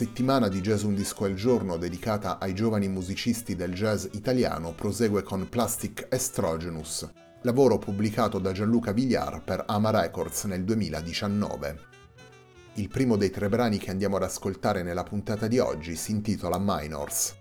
Settimana di Jazz Un Disco al Giorno dedicata ai giovani musicisti del jazz italiano prosegue con Plastic Estrogenus, lavoro pubblicato da Gianluca Vigliar per Ama Records nel 2019. Il primo dei tre brani che andiamo ad ascoltare nella puntata di oggi si intitola Minors.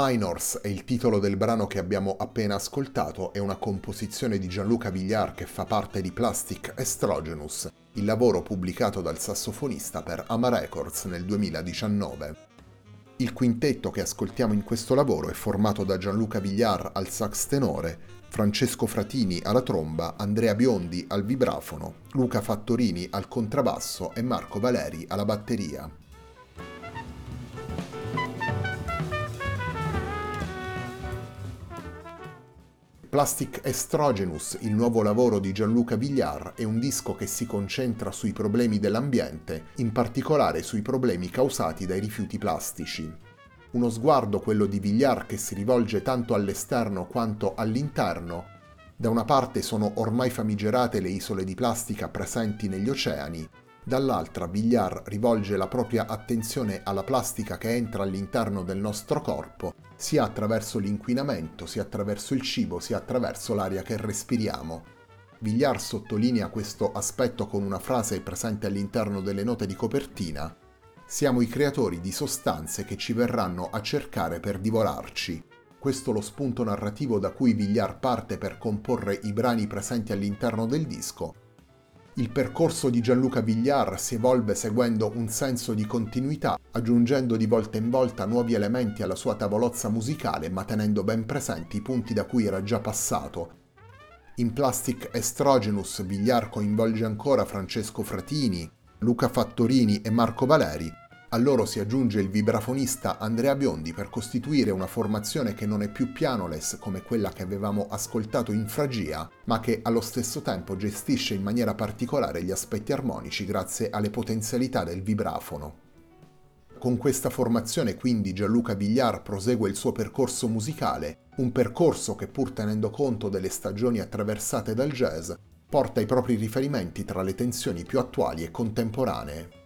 Minors è il titolo del brano che abbiamo appena ascoltato, è una composizione di Gianluca Vigliar che fa parte di Plastic Estrogenous, il lavoro pubblicato dal sassofonista per Ama Records nel 2019. Il quintetto che ascoltiamo in questo lavoro è formato da Gianluca Vigliar al sax tenore, Francesco Fratini alla tromba, Andrea Biondi al vibrafono, Luca Fattorini al contrabbasso e Marco Valeri alla batteria. Plastic Estrogenous, il nuovo lavoro di Gianluca Vigliar, è un disco che si concentra sui problemi dell'ambiente, in particolare sui problemi causati dai rifiuti plastici. Uno sguardo, quello di Vigliar, che si rivolge tanto all'esterno quanto all'interno. Da una parte sono ormai famigerate le isole di plastica presenti negli oceani, dall'altra Vigliar rivolge la propria attenzione alla plastica che entra all'interno del nostro corpo sia attraverso l'inquinamento, sia attraverso il cibo, sia attraverso l'aria che respiriamo. Villar sottolinea questo aspetto con una frase presente all'interno delle note di copertina. Siamo i creatori di sostanze che ci verranno a cercare per divorarci. Questo lo spunto narrativo da cui Villar parte per comporre i brani presenti all'interno del disco il percorso di Gianluca Vigliar si evolve seguendo un senso di continuità, aggiungendo di volta in volta nuovi elementi alla sua tavolozza musicale, ma tenendo ben presenti i punti da cui era già passato. In Plastic Estrogenous Vigliar coinvolge ancora Francesco Fratini, Luca Fattorini e Marco Valeri, a loro si aggiunge il vibrafonista Andrea Biondi per costituire una formazione che non è più pianoless come quella che avevamo ascoltato in Fragia, ma che allo stesso tempo gestisce in maniera particolare gli aspetti armonici grazie alle potenzialità del vibrafono. Con questa formazione quindi Gianluca Vigliar prosegue il suo percorso musicale, un percorso che pur tenendo conto delle stagioni attraversate dal jazz, porta i propri riferimenti tra le tensioni più attuali e contemporanee.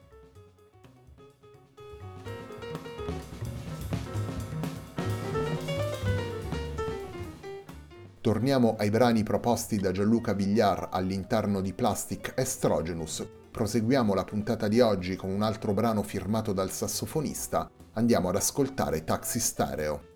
Torniamo ai brani proposti da Gianluca Vigliar all'interno di Plastic Estrogenous. Proseguiamo la puntata di oggi con un altro brano firmato dal sassofonista. Andiamo ad ascoltare Taxi Stereo.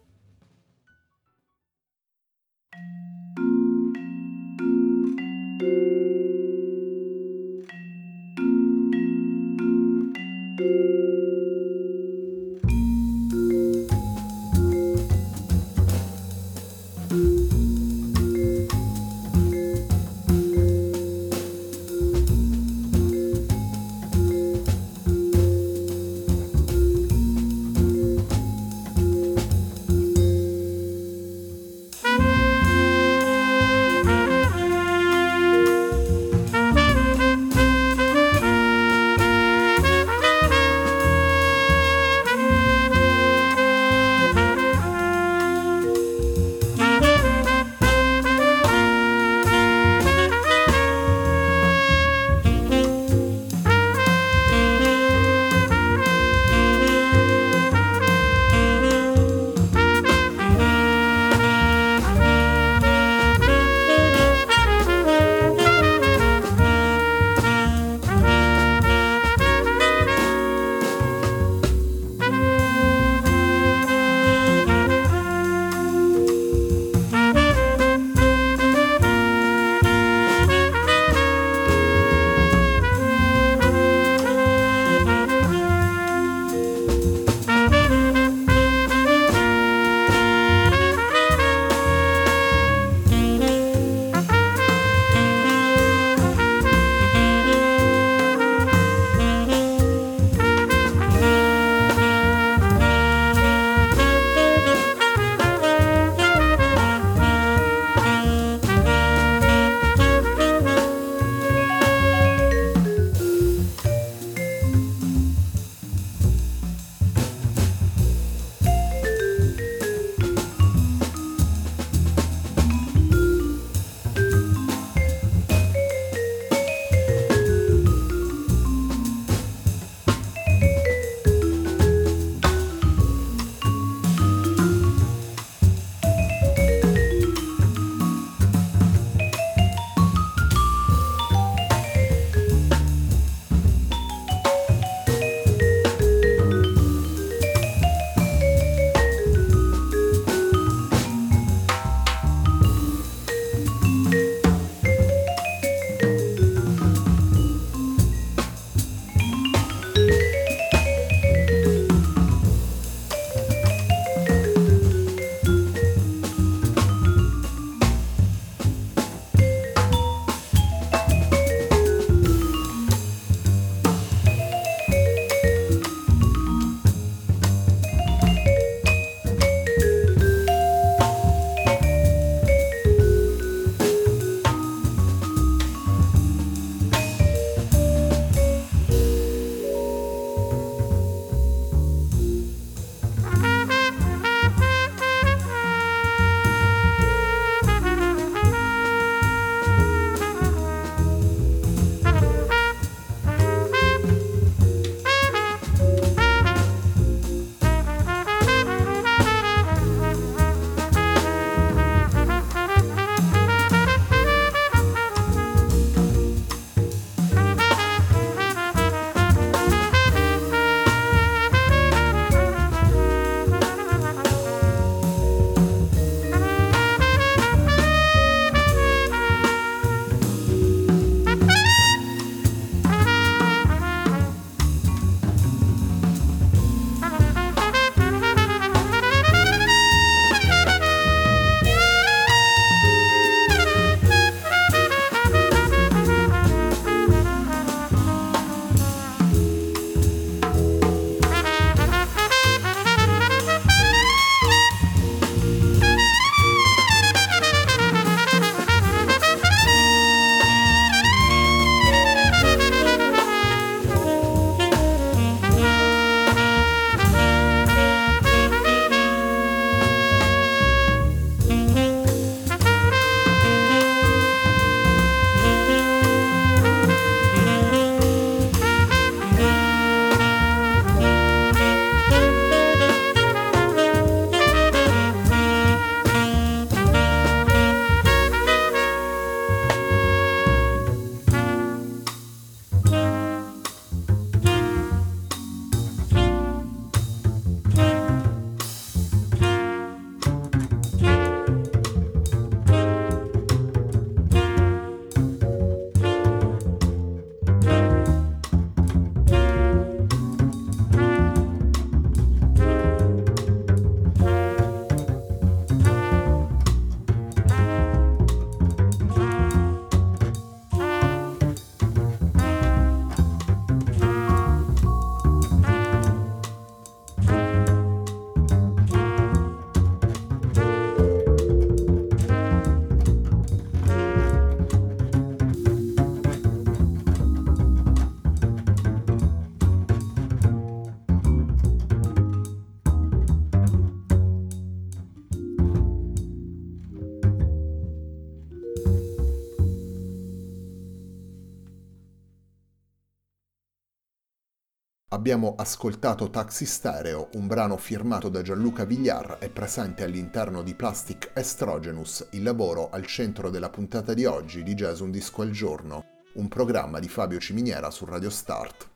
Abbiamo ascoltato Taxi Stereo, un brano firmato da Gianluca Vigliar e presente all'interno di Plastic Estrogenus, il lavoro al centro della puntata di oggi di Jazz Un Disco al Giorno, un programma di Fabio Ciminiera su Radio Start.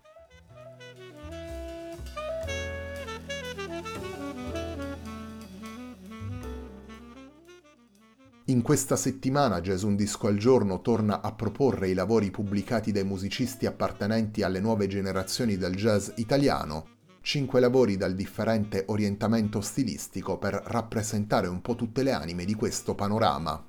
In questa settimana Jazz Un Disco al Giorno torna a proporre i lavori pubblicati dai musicisti appartenenti alle nuove generazioni del jazz italiano, cinque lavori dal differente orientamento stilistico per rappresentare un po' tutte le anime di questo panorama.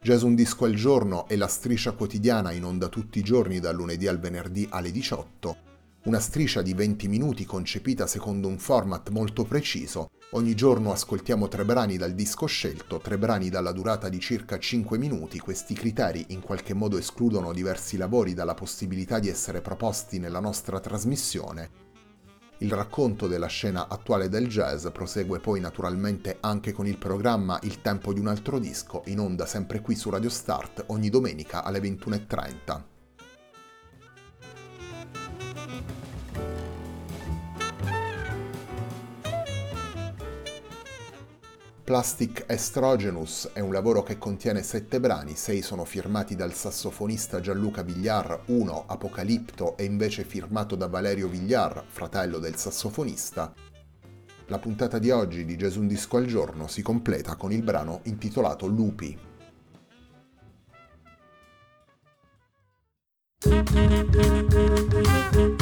Jazz Un Disco al Giorno è la striscia quotidiana in onda tutti i giorni dal lunedì al venerdì alle 18 una striscia di 20 minuti concepita secondo un format molto preciso. Ogni giorno ascoltiamo tre brani dal disco scelto, tre brani dalla durata di circa 5 minuti. Questi criteri in qualche modo escludono diversi lavori dalla possibilità di essere proposti nella nostra trasmissione. Il racconto della scena attuale del jazz prosegue poi naturalmente anche con il programma Il tempo di un altro disco, in onda sempre qui su Radio Start ogni domenica alle 21.30. Plastic Estrogenus è un lavoro che contiene sette brani, sei sono firmati dal sassofonista Gianluca Vigliar, uno, Apocalipto, è invece firmato da Valerio Vigliar, fratello del sassofonista. La puntata di oggi di Gesù un disco al giorno si completa con il brano intitolato Lupi. Thank you.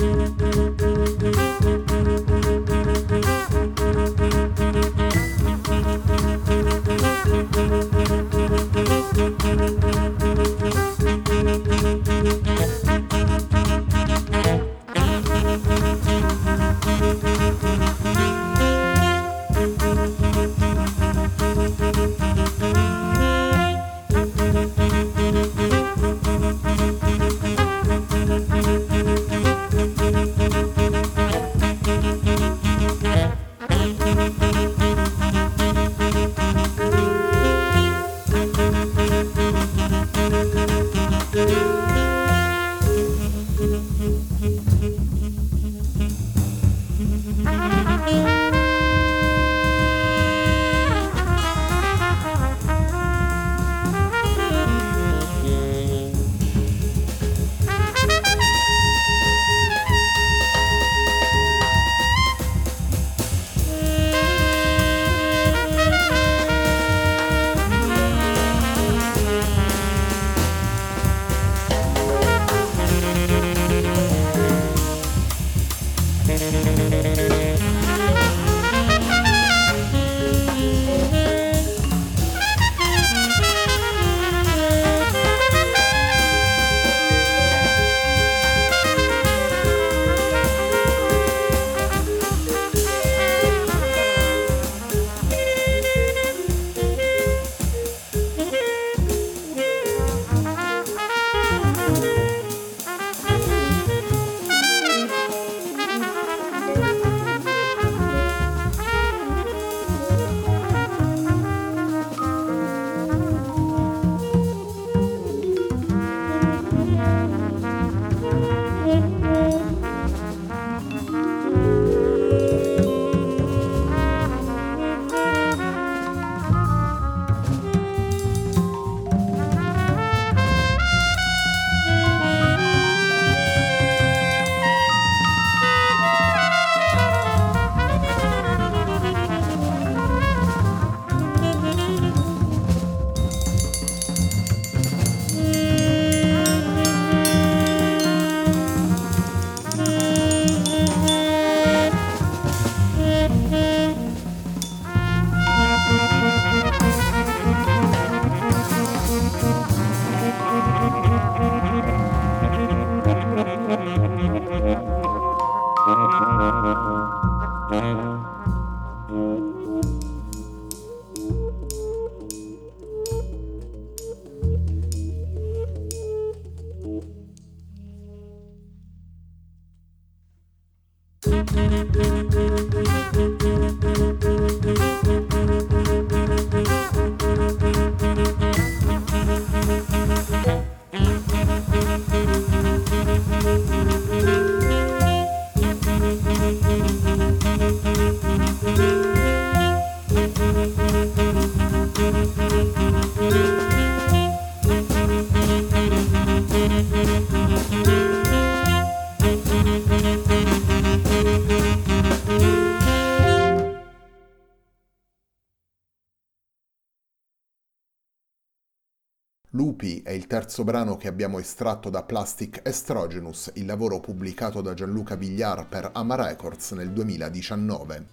Lupi è il terzo brano che abbiamo estratto da Plastic Estrogenous, il lavoro pubblicato da Gianluca Vigliar per Ama Records nel 2019.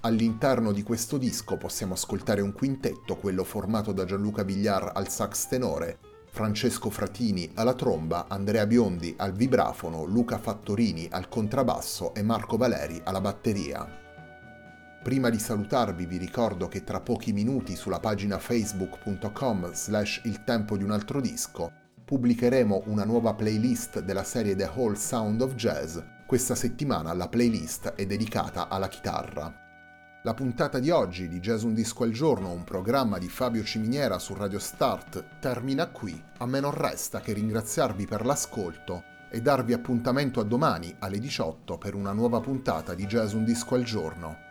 All'interno di questo disco possiamo ascoltare un quintetto, quello formato da Gianluca Vigliar al sax tenore, Francesco Fratini alla tromba, Andrea Biondi al vibrafono, Luca Fattorini al contrabbasso e Marco Valeri alla batteria. Prima di salutarvi vi ricordo che tra pochi minuti sulla pagina facebook.com slash il tempo di un altro disco pubblicheremo una nuova playlist della serie The Whole Sound of Jazz. Questa settimana la playlist è dedicata alla chitarra. La puntata di oggi di Jazz Un Disco al Giorno, un programma di Fabio Ciminiera su Radio Start, termina qui. A me non resta che ringraziarvi per l'ascolto e darvi appuntamento a domani alle 18 per una nuova puntata di Jazz Un Disco al Giorno.